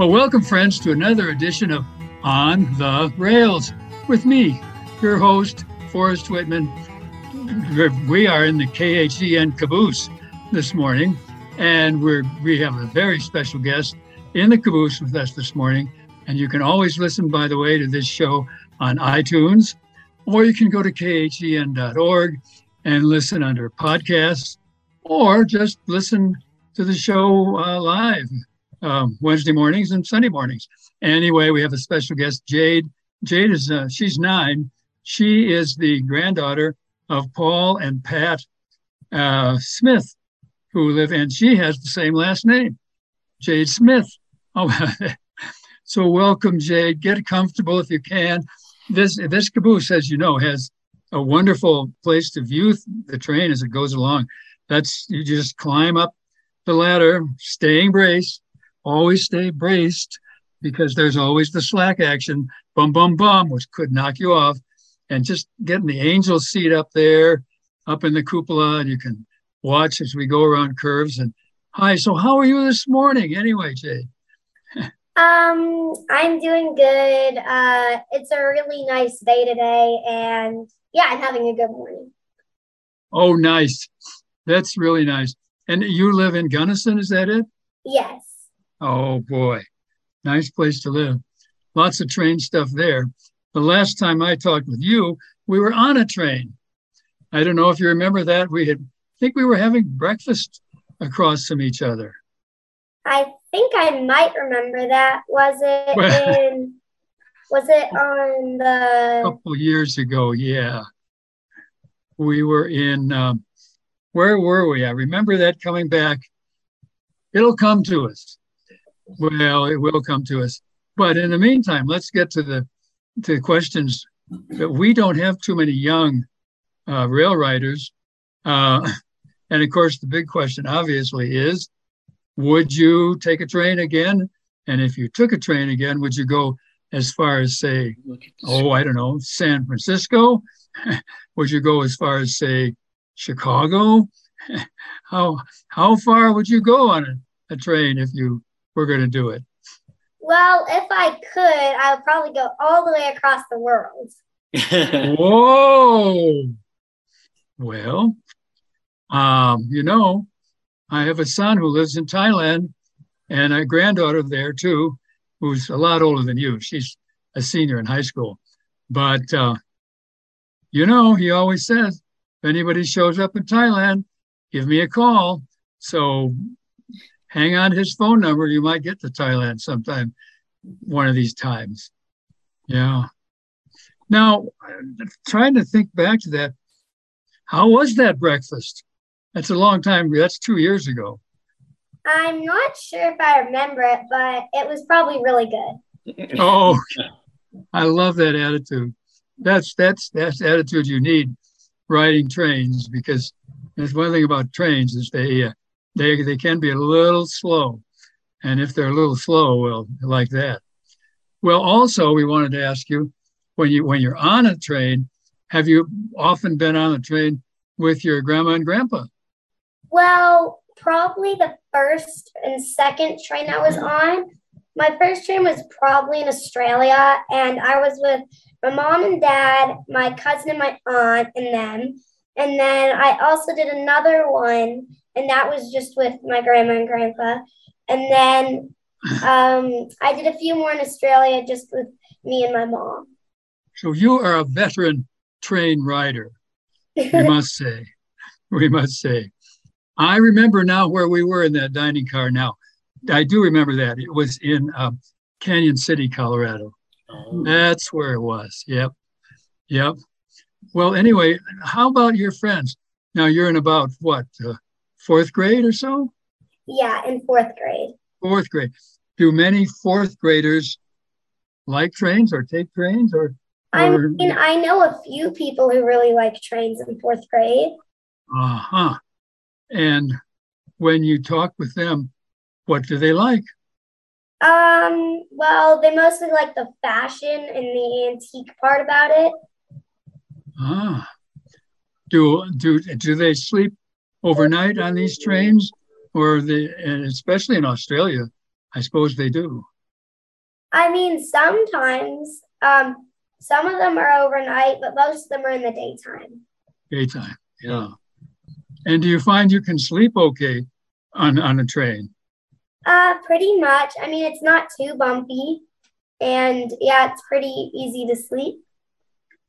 Well, welcome, friends, to another edition of On the Rails with me, your host, Forrest Whitman. We are in the KHEN caboose this morning, and we're, we have a very special guest in the caboose with us this morning. And you can always listen, by the way, to this show on iTunes, or you can go to khen.org and listen under podcasts, or just listen to the show uh, live um, Wednesday mornings and Sunday mornings. Anyway, we have a special guest, Jade. Jade is uh, she's nine. She is the granddaughter of Paul and Pat uh, Smith, who live, and she has the same last name, Jade Smith. Oh, so welcome, Jade. Get comfortable if you can. This this caboose, as you know, has a wonderful place to view the train as it goes along. That's you just climb up the ladder, staying braced, always stay braced because there's always the slack action, bum, bum, bum, which could knock you off. And just getting the angel seat up there, up in the cupola, and you can watch as we go around curves. And hi, so how are you this morning anyway, Jade? um, I'm doing good. Uh, it's a really nice day today, and yeah, I'm having a good morning. Oh, nice. That's really nice. And you live in Gunnison, is that it? Yes. Oh boy, nice place to live. Lots of train stuff there. The last time I talked with you, we were on a train. I don't know if you remember that. We had, I think we were having breakfast across from each other. I think I might remember that. Was it well, in? Was it on the? A couple years ago, yeah. We were in. Um, where were we? I remember that coming back. It'll come to us. Well, it will come to us. But in the meantime, let's get to the to questions that we don't have too many young uh, rail riders. Uh, and of course, the big question obviously is would you take a train again? And if you took a train again, would you go as far as, say, oh, I don't know, San Francisco? would you go as far as, say, Chicago? how, how far would you go on a, a train if you we're going to do it? Well, if I could, I would probably go all the way across the world. Whoa. Well, um, you know, I have a son who lives in Thailand and a granddaughter there too, who's a lot older than you. She's a senior in high school. But, uh, you know, he always says, if anybody shows up in Thailand, give me a call. So hang on his phone number. You might get to Thailand sometime, one of these times. Yeah. Now, trying to think back to that, how was that breakfast? That's a long time. That's two years ago. I'm not sure if I remember it, but it was probably really good. oh, I love that attitude. That's that's that's attitude you need riding trains because there's one thing about trains is they uh, they they can be a little slow, and if they're a little slow, well, like that. Well, also we wanted to ask you when you when you're on a train, have you often been on a train with your grandma and grandpa? Well, probably the first and second train I was on. My first train was probably in Australia, and I was with my mom and dad, my cousin and my aunt, and them. And then I also did another one, and that was just with my grandma and grandpa. And then um, I did a few more in Australia just with me and my mom. So you are a veteran train rider, we must say. We must say. I remember now where we were in that dining car now. I do remember that. It was in um, Cañon City, Colorado. Oh. That's where it was. Yep. Yep. Well, anyway, how about your friends? Now you're in about what, uh, fourth grade or so? Yeah, in fourth grade. Fourth grade. Do many fourth graders like trains or take trains or? or... I mean, I know a few people who really like trains in fourth grade. Uh huh. And when you talk with them, what do they like? Um, well, they mostly like the fashion and the antique part about it. Ah. Do do do they sleep overnight on these trains? Or the especially in Australia, I suppose they do. I mean, sometimes um, some of them are overnight, but most of them are in the daytime. Daytime, yeah. And do you find you can sleep okay on, on a train? Uh, pretty much. I mean, it's not too bumpy, and yeah, it's pretty easy to sleep.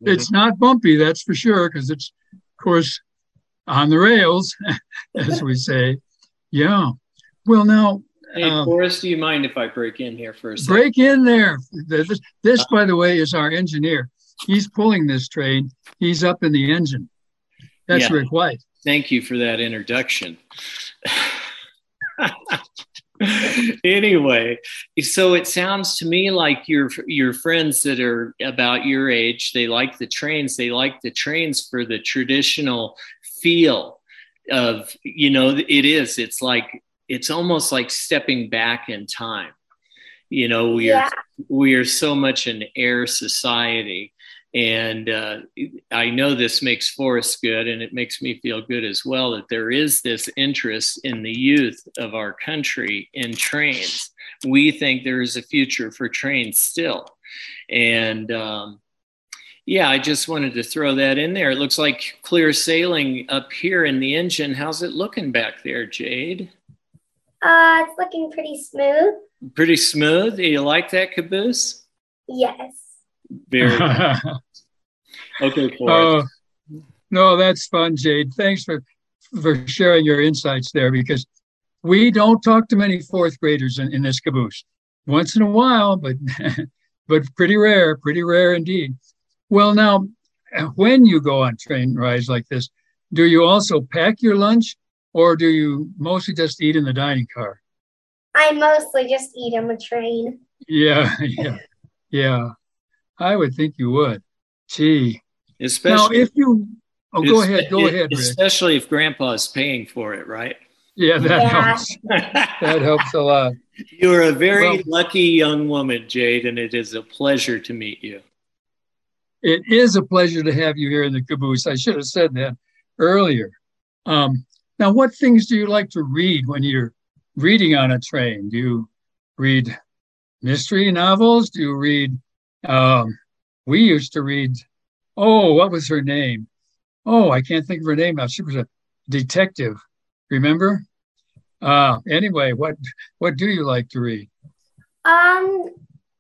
It's not bumpy, that's for sure, because it's, of course, on the rails, as we say. Yeah. Well, now, Hey, um, Forrest, do you mind if I break in here for a second? Break in there. This, this, by the way, is our engineer. He's pulling this train. He's up in the engine. That's yeah. Rick White. Thank you for that introduction. anyway, so it sounds to me like your your friends that are about your age, they like the trains. They like the trains for the traditional feel of you know it is. It's like it's almost like stepping back in time. You know, we yeah. are we are so much an air society and uh, I know this makes Forrest good, and it makes me feel good as well that there is this interest in the youth of our country in trains. We think there is a future for trains still. And um, yeah, I just wanted to throw that in there. It looks like clear sailing up here in the engine. How's it looking back there, Jade? Uh, it's looking pretty smooth. Pretty smooth. Do you like that caboose? Yes. Very okay. Uh, no, that's fun, Jade. Thanks for for sharing your insights there because we don't talk to many fourth graders in, in this caboose. Once in a while, but but pretty rare, pretty rare indeed. Well, now, when you go on train rides like this, do you also pack your lunch, or do you mostly just eat in the dining car? I mostly just eat on the train. Yeah, yeah, yeah. I would think you would. Gee. Especially now, if you oh, go ahead, go it, ahead. Rick. Especially if Grandpa is paying for it, right? Yeah, that yeah. helps. that helps a lot. You're a very well, lucky young woman, Jade, and it is a pleasure to meet you. It is a pleasure to have you here in the caboose. I should have said that earlier. Um, now, what things do you like to read when you're reading on a train? Do you read mystery novels? Do you read um, we used to read, oh, what was her name? Oh, I can't think of her name now. She was a detective. Remember? Uh, anyway, what what do you like to read? Um,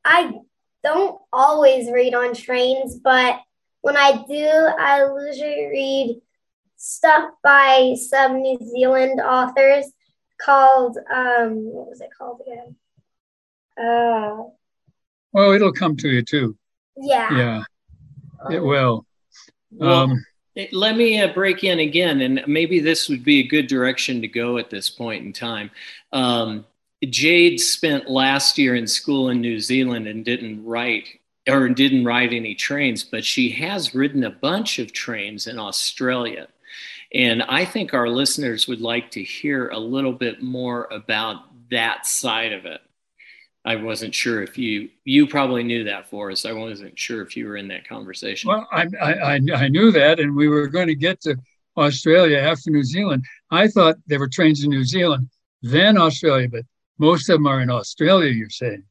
I don't always read on trains, but when I do, I usually read stuff by some New Zealand authors called um, what was it called again? Uh, well, it'll come to you too. Yeah. Yeah, it will. Well, um, let me uh, break in again, and maybe this would be a good direction to go at this point in time. Um, Jade spent last year in school in New Zealand and didn't write or didn't ride any trains, but she has ridden a bunch of trains in Australia. And I think our listeners would like to hear a little bit more about that side of it. I wasn't sure if you you probably knew that for us. I wasn't sure if you were in that conversation. Well, I I, I knew that, and we were going to get to Australia after New Zealand. I thought there were trains in New Zealand, then Australia, but most of them are in Australia, you're saying.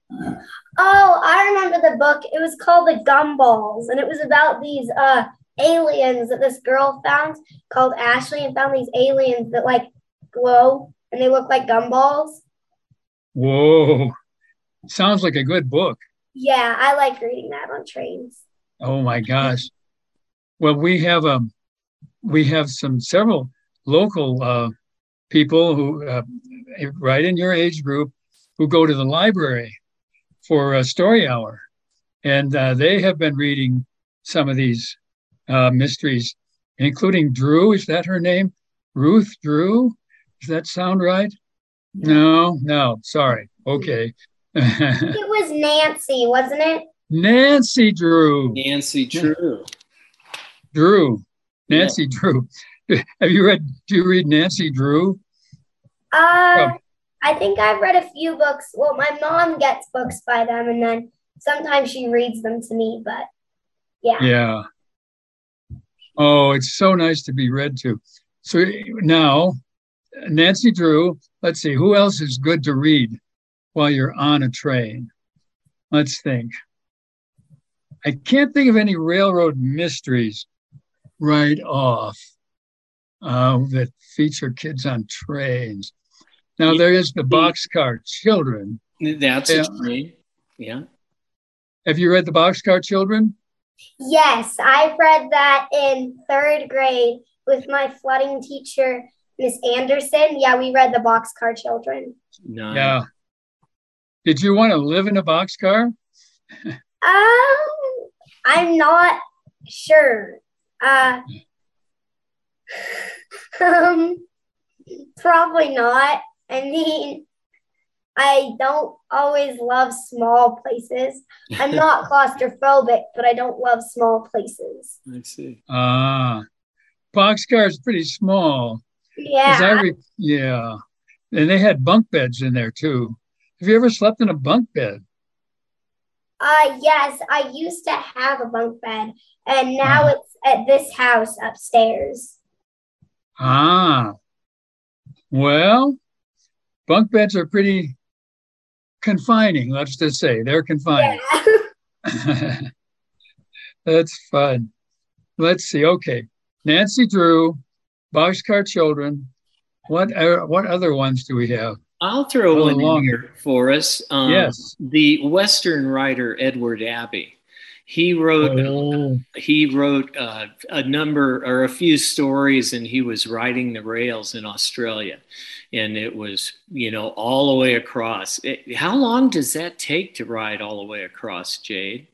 Oh, I remember the book. It was called The Gumballs, and it was about these uh, aliens that this girl found called Ashley and found these aliens that like glow and they look like gumballs. Whoa. Sounds like a good book. Yeah, I like reading that on trains. Oh my gosh. Well, we have um we have some several local uh, people who uh, right in your age group who go to the library for a story hour, and uh, they have been reading some of these uh, mysteries, including Drew. Is that her name? Ruth Drew. Does that sound right? No, no. Sorry. Okay. it was Nancy, wasn't it? Nancy Drew. Nancy Drew. Drew. Nancy yeah. Drew. Have you read? Do you read Nancy Drew? Uh, oh. I think I've read a few books. Well, my mom gets books by them, and then sometimes she reads them to me. But yeah. Yeah. Oh, it's so nice to be read to. So now, Nancy Drew. Let's see who else is good to read while you're on a train. Let's think. I can't think of any railroad mysteries right off uh, that feature kids on trains. Now there is the Boxcar Children. That's a train. Yeah. Have you read the Boxcar Children? Yes, I read that in third grade with my flooding teacher, Miss Anderson. Yeah, we read the Boxcar Children. Nice. Yeah. Did you want to live in a boxcar? um, I'm not sure. Uh, um, probably not. I mean, I don't always love small places. I'm not claustrophobic, but I don't love small places. I see. Ah, uh, boxcar is pretty small. Yeah. Re- yeah. And they had bunk beds in there too. Have you ever slept in a bunk bed? Uh yes, I used to have a bunk bed and now uh-huh. it's at this house upstairs. Ah. Well, bunk beds are pretty confining, let's just say. They're confining. Yeah. That's fun. Let's see. Okay. Nancy Drew, Boxcar Children. What are, what other ones do we have? I'll throw one in here for us. Um, yes. The Western writer Edward Abbey. He wrote oh. he wrote uh, a number or a few stories, and he was riding the rails in Australia, and it was you know all the way across. It, how long does that take to ride all the way across, Jade?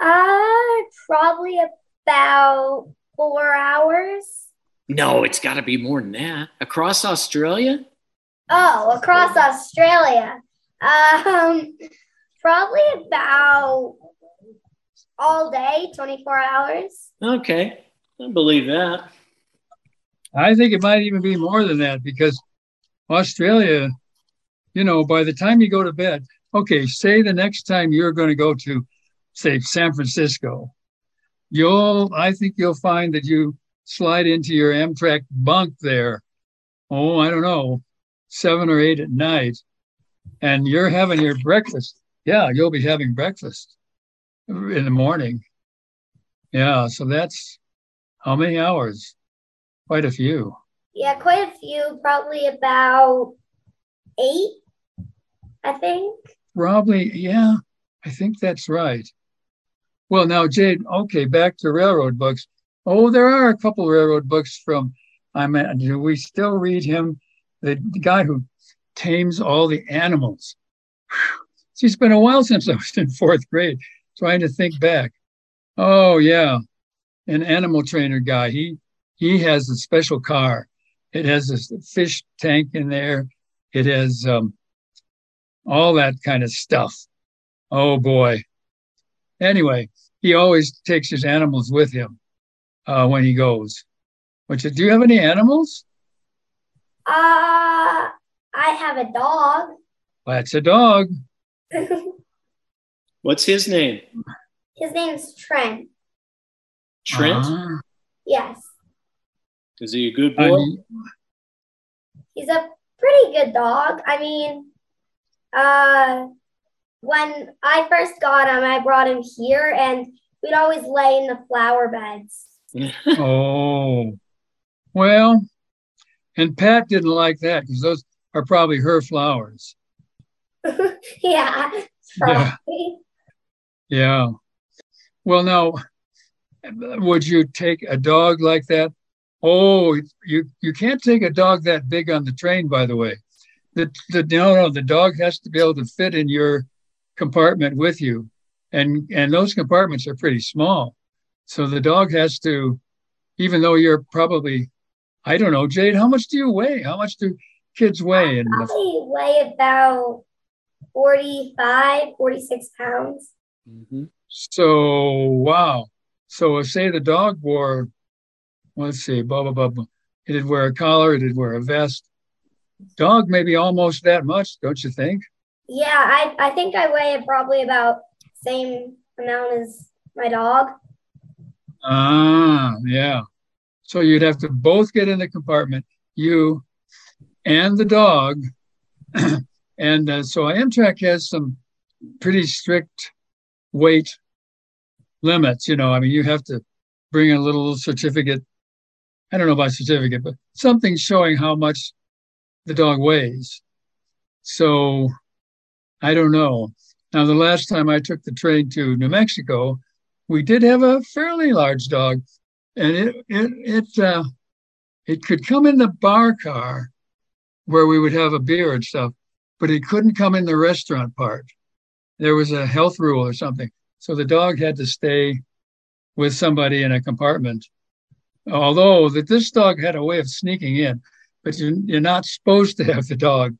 Uh, probably about four hours. No, it's got to be more than that. Across Australia? Oh, across Australia. Um, probably about all day, 24 hours. Okay. I believe that. I think it might even be more than that because Australia, you know, by the time you go to bed, okay, say the next time you're going to go to, say, San Francisco, you'll, I think you'll find that you slide into your Amtrak bunk there. Oh, I don't know, seven or eight at night, and you're having your breakfast. Yeah, you'll be having breakfast in the morning. Yeah, so that's how many hours? Quite a few. Yeah, quite a few. Probably about eight, I think. Probably, yeah, I think that's right. Well, now, Jade, okay, back to railroad books. Oh, there are a couple railroad books from, I mean, do we still read him? The, the guy who tames all the animals. It's been a while since I was in fourth grade trying to think back. Oh yeah, an animal trainer guy. He he has a special car. It has a fish tank in there. It has um, all that kind of stuff. Oh boy. Anyway, he always takes his animals with him uh, when he goes. Which do you have any animals? Uh, I have a dog. That's a dog. What's his name? His name's Trent. Trent? Uh, yes. Is he a good boy? he's a pretty good dog. I mean, uh, when I first got him, I brought him here, and we'd always lay in the flower beds. oh, well, and Pat didn't like that because those are probably her flowers. yeah, probably. Yeah. Yeah. Well, now, would you take a dog like that? Oh, you you can't take a dog that big on the train. By the way, the the no no the dog has to be able to fit in your compartment with you, and and those compartments are pretty small, so the dog has to, even though you're probably, I don't know, Jade, how much do you weigh? How much do kids weigh? I probably weigh about 45, 46 pounds. Mm-hmm. So wow. So say the dog wore, let's see, blah blah blah. blah. It did wear a collar. It did wear a vest. Dog maybe almost that much, don't you think? Yeah, I I think I weigh probably about same amount as my dog. Ah, yeah. So you'd have to both get in the compartment, you and the dog. and uh, so Amtrak has some pretty strict weight limits. You know, I mean, you have to bring a little certificate. I don't know about certificate, but something showing how much the dog weighs. So I don't know. Now, the last time I took the train to New Mexico, we did have a fairly large dog, and it it it uh, it could come in the bar car where we would have a beer and stuff, but it couldn't come in the restaurant part. There was a health rule or something. So the dog had to stay with somebody in a compartment. Although that this dog had a way of sneaking in, but you're, you're not supposed to have the dog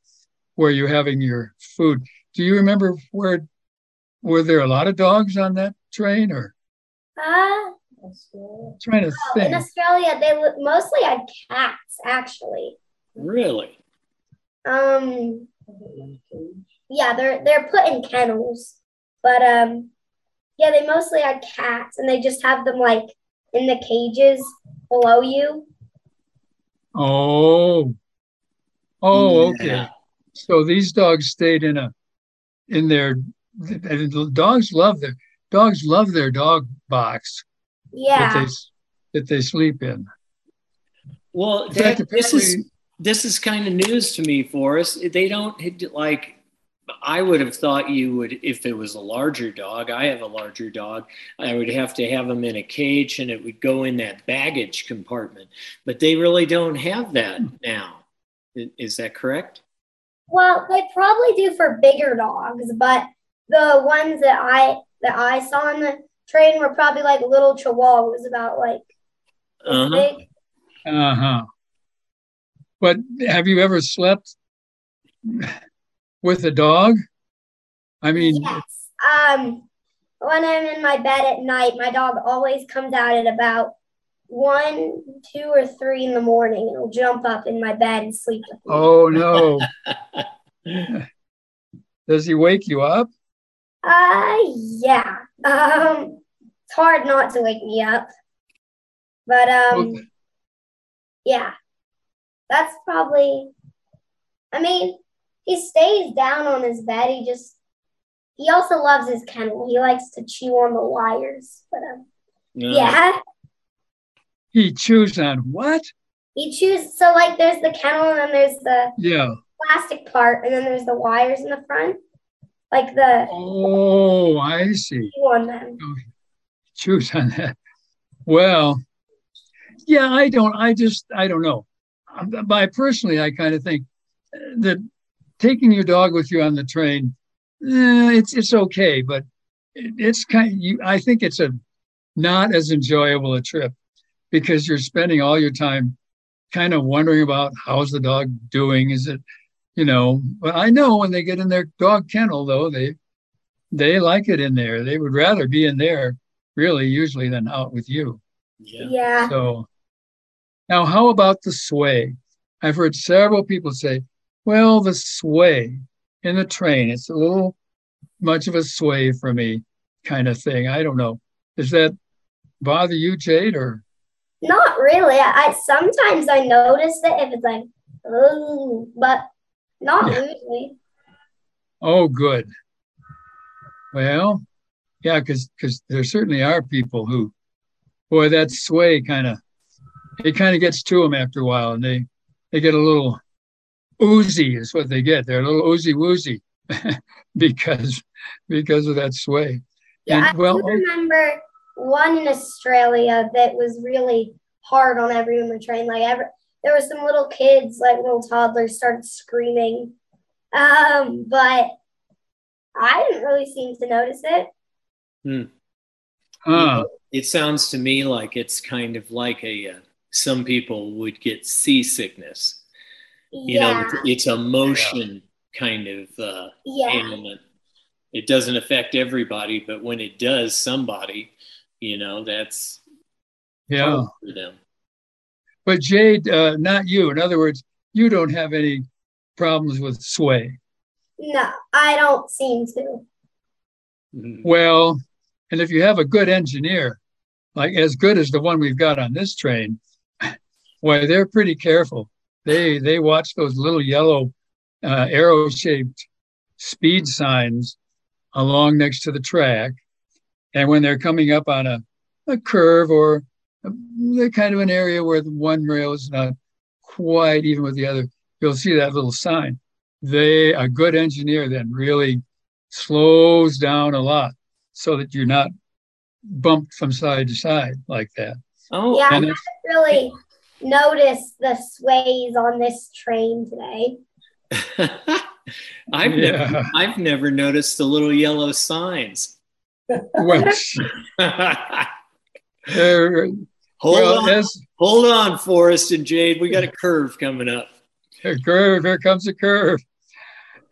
where you're having your food. Do you remember where were there a lot of dogs on that train or? Uh, trying to oh, think. In Australia, they mostly had cats, actually. Really? Um. Yeah, they're they're put in kennels, but um, yeah, they mostly had cats, and they just have them like in the cages below you. Oh. Oh, okay. Yeah. So these dogs stayed in a in their dogs love their dogs love their dog box. Yeah. That they that they sleep in. Well, that, this is this is kind of news to me, Forrest. They don't like I would have thought you would, if it was a larger dog, I have a larger dog, I would have to have them in a cage and it would go in that baggage compartment. But they really don't have that now. Is that correct? Well, they probably do for bigger dogs, but the ones that I that I saw on the train were probably like little chihuahuas, about like uh-huh. big. Uh huh. But have you ever slept with a dog? I mean, yes. Um, when I'm in my bed at night, my dog always comes out at about one, two, or three in the morning. He'll jump up in my bed and sleep with me. Oh no! Does he wake you up? Uh, yeah. Um, it's hard not to wake me up, but um, okay. yeah, that's probably. I mean, he stays down on his bed. He just he also loves his kennel. He likes to chew on the wires. But um, yeah. He chews on what? He chews so like there's the kennel and then there's the yeah plastic part and then there's the wires in the front. Like the Oh, I see. Chew on them. Oh, chews on that. Well, yeah, I don't I just I don't know. By personally I kind of think that taking your dog with you on the train, eh, it's it's okay, but it's kind. Of, you, I think it's a not as enjoyable a trip because you're spending all your time kind of wondering about how's the dog doing. Is it, you know? But I know when they get in their dog kennel, though they they like it in there. They would rather be in there, really, usually than out with you. Yeah. yeah. So now, how about the sway? I've heard several people say, well, the sway in the train, it's a little much of a sway for me kind of thing. I don't know. Does that bother you, Jade, or? Not really. I sometimes I notice it if it's like Ooh, but not Yeah. usually. Oh, good. Well, yeah, because because there certainly are people who, boy, that sway kind of, it kind of gets to them after a while, and they they get a little oozy is what they get. They're a little oozy woozy because because of that sway. Yeah, I And well, do remember one in Australia that was really hard on everyone on the train. Like ever, there were some little kids, like little toddlers, started screaming. Um, but I didn't really seem to notice it. huh, It sounds to me like it's kind of like a. Uh, some people would get seasickness. You yeah, know, it's, it's a motion kind of uh, yeah, ailment. It doesn't affect everybody, but when it does somebody, you know, that's yeah. for them. But Jade, uh, not you. In other words, you don't have any problems with sway. no, I don't seem to. Mhm. Well, and if you have a good engineer, like as good as the one we've got on this train, why they're pretty careful. They they watch those little yellow uh, arrow-shaped speed signs along next to the track, and when they're coming up on a, a curve or a, the kind of an area where the one rail is not quite even with the other, you'll see that little sign. They a good engineer then really slows down a lot so that you're not bumped from side to side like that. Oh, Yeah, I And haven't really noticed the sways on this train today. I've Yeah. never, I've never noticed the little yellow signs. Well, there- Hold well, on, as hold on, Forrest and Jade. We got a curve coming up. a curve, here comes a curve.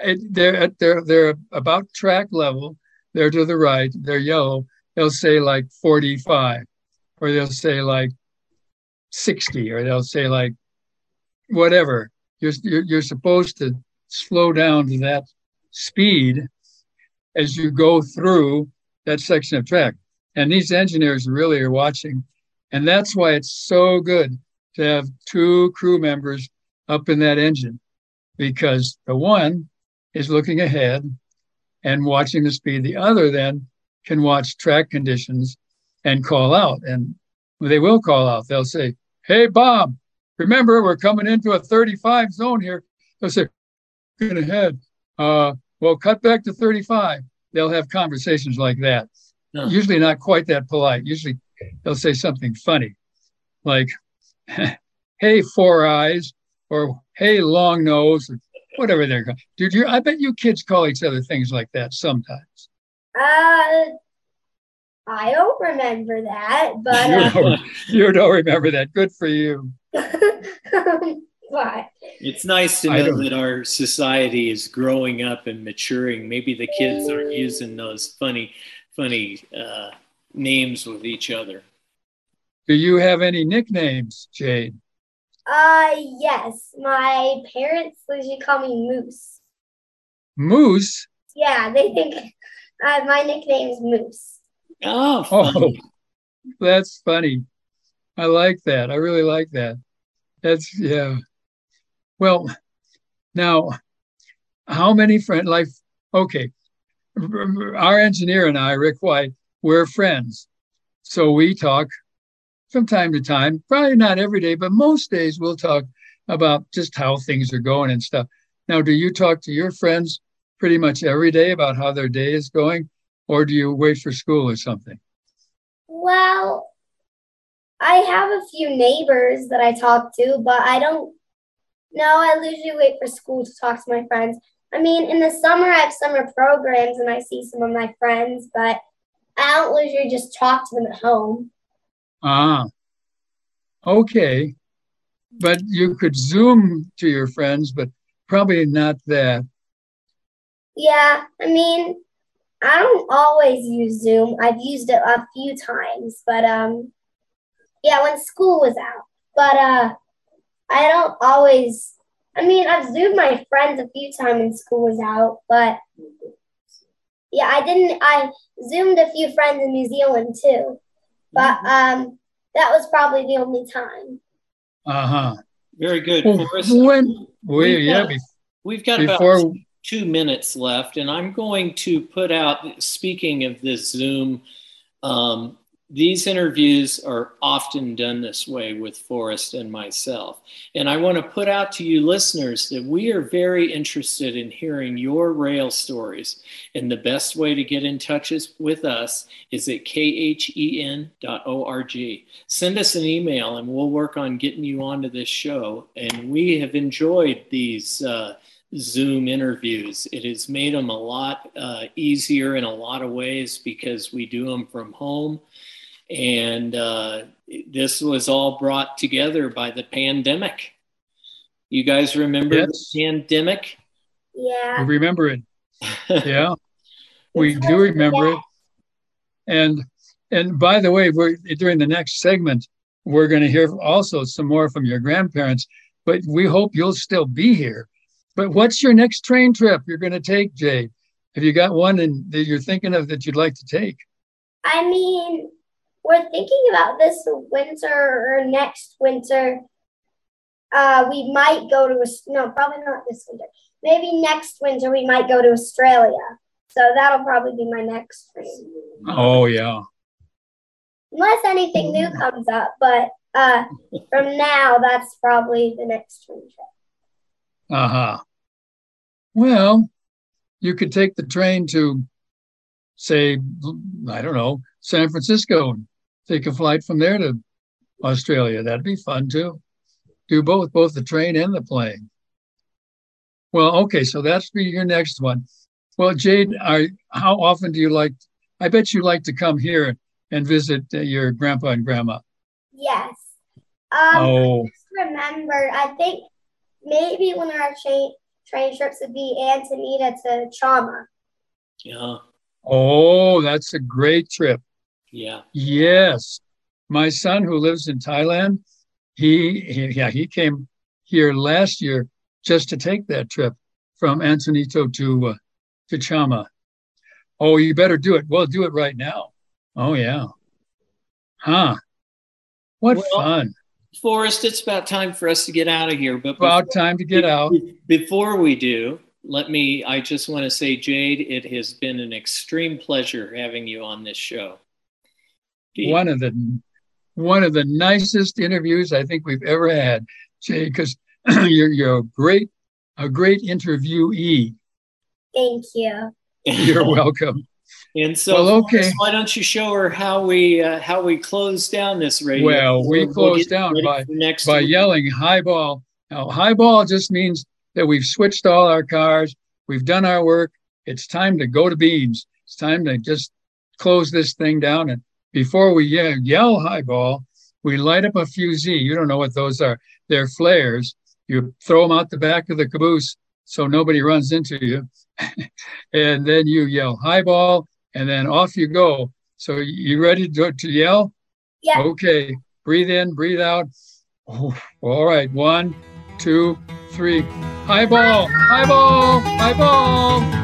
It, they're at they're they're about track level. They're to the right. They're yellow. They'll say like 45, or they'll say like 60, or they'll say like whatever. You're you're, you're supposed to slow down to that speed as you go through that section of track. And these engineers really are watching. And that's why it's so good to have two crew members up in that engine because the one is looking ahead and watching the speed. The other then can watch track conditions and call out. And they will call out. They'll say, Hey, Bob, remember we're coming into a 35 zone here. They'll say, Going ahead. Uh, well, cut back to 35. They'll have conversations like that. Huh. Usually not quite that polite. Usually they'll say something funny like, Hey, four eyes, or Hey, long nose, or whatever they're called. Dude, you, I bet you kids call each other things like that sometimes. Uh, I don't remember that, but You uh, don't, you don't remember that. Good for you. but It's nice to know that our society is growing up and maturing. Maybe the kids aren't using those funny, funny uh, names with each other. Do you have any nicknames, Jade? uh, yes, my parents usually call me Moose. Moose? Yeah, they think uh, my nickname is Moose. Oh, Oh, that's funny. I like that. I really like that. That's, yeah. Well, now, how many friends, like, okay, our engineer and I, Rick White, we're friends. So we talk from time to time, probably not every day, but most days we'll talk about just how things are going and stuff. Now, do you talk to your friends pretty much every day about how their day is going, or do you wait for school or something? Well, I have a few neighbors that I talk to, but I don't. No, I usually wait for school to talk to my friends. I mean, in the summer, I have summer programs and I see some of my friends, but I don't usually just talk to them at home. Ah, okay. But you could Zoom to your friends, but probably not that. Yeah, I mean, I don't always use Zoom. I've used it a few times, but um, yeah, when school was out. But uh, I don't always. I mean, I've zoomed my friends a few times when school was out, but yeah, I didn't. I zoomed a few friends in New Zealand too, but um, that was probably the only time. Uh huh. Very good. Well, when we, We've yeah, got- be- We've got before about two minutes left, and I'm going to put out. Speaking of this Zoom, um, these interviews are often done this way with Forrest and myself. And I want to put out to you listeners that we are very interested in hearing your rail stories. And the best way to get in touch is, with us is at khen.org. Send us an email and we'll work on getting you onto this show. And we have enjoyed these. Uh, Zoom interviews. It has made them a lot uh, easier in a lot of ways because we do them from home. And uh, this was all brought together by the pandemic. You guys remember Yes. the pandemic? we Yeah. remember it. Yeah, we do remember it. And and by the way, we're during the next segment, we're going to hear also some more from your grandparents. But we hope you'll still be here. But what's your next train trip you're going to take, Jade? Have you got one and that you're thinking of that you'd like to take? I mean, we're thinking about this winter or next winter. Uh, we might go to a no, probably not this winter. Maybe next winter we might go to Australia. So that'll probably be my next train, Oh yeah. unless anything new comes up. But uh, from now, that's probably the next train trip. Uh huh. Well, you could take the train to, say, I don't know, San Francisco, and take a flight from there to Australia. That'd be fun too. Do both, both the train and the plane. Well, okay, so that's be your next one. Well, Jade, are, how often do you like? I bet you like to come here and visit uh, your grandpa and grandma. Yes. Um, Oh, just remember, I think maybe one of our train train trips would be Antonito to Chama. Yeah, oh, that's a great trip. yeah. Yes. My son who lives in Thailand, he, he yeah, he came here last year just to take that trip from Antonito to uh, to Chama. Oh, you better do it. Well, do it right now. Oh yeah. Huh. What Well, fun. Forrest, it's about time for us to get out of here. But About time to get out. Before we do, let me, I just want to say, Jade, it has been an extreme pleasure having you on this show. One of the one of the nicest interviews I think we've ever had, Jade, because you're you're a great a great interviewee. Thank you. You're welcome. And so, Well, okay. Why don't you show her how we uh, how we close down this radio? Well, we We'll close down by next by week. yelling high ball. Now, high ball just means that we've switched all our cars, we've done our work. It's time to go to beams. It's time to just close this thing down. And before we yell, yell high ball, we light up a fusee. You don't know what those are. They're flares. You throw them out the back of the caboose so nobody runs into you. and then you yell high ball, and then off you go. So you ready to, to yell? Yeah. Okay. Breathe in, breathe out. Oh, all right. One, two, three. High ball, high ball, high ball.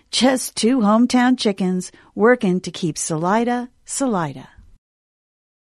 just two hometown chickens working to keep Salida, Salida.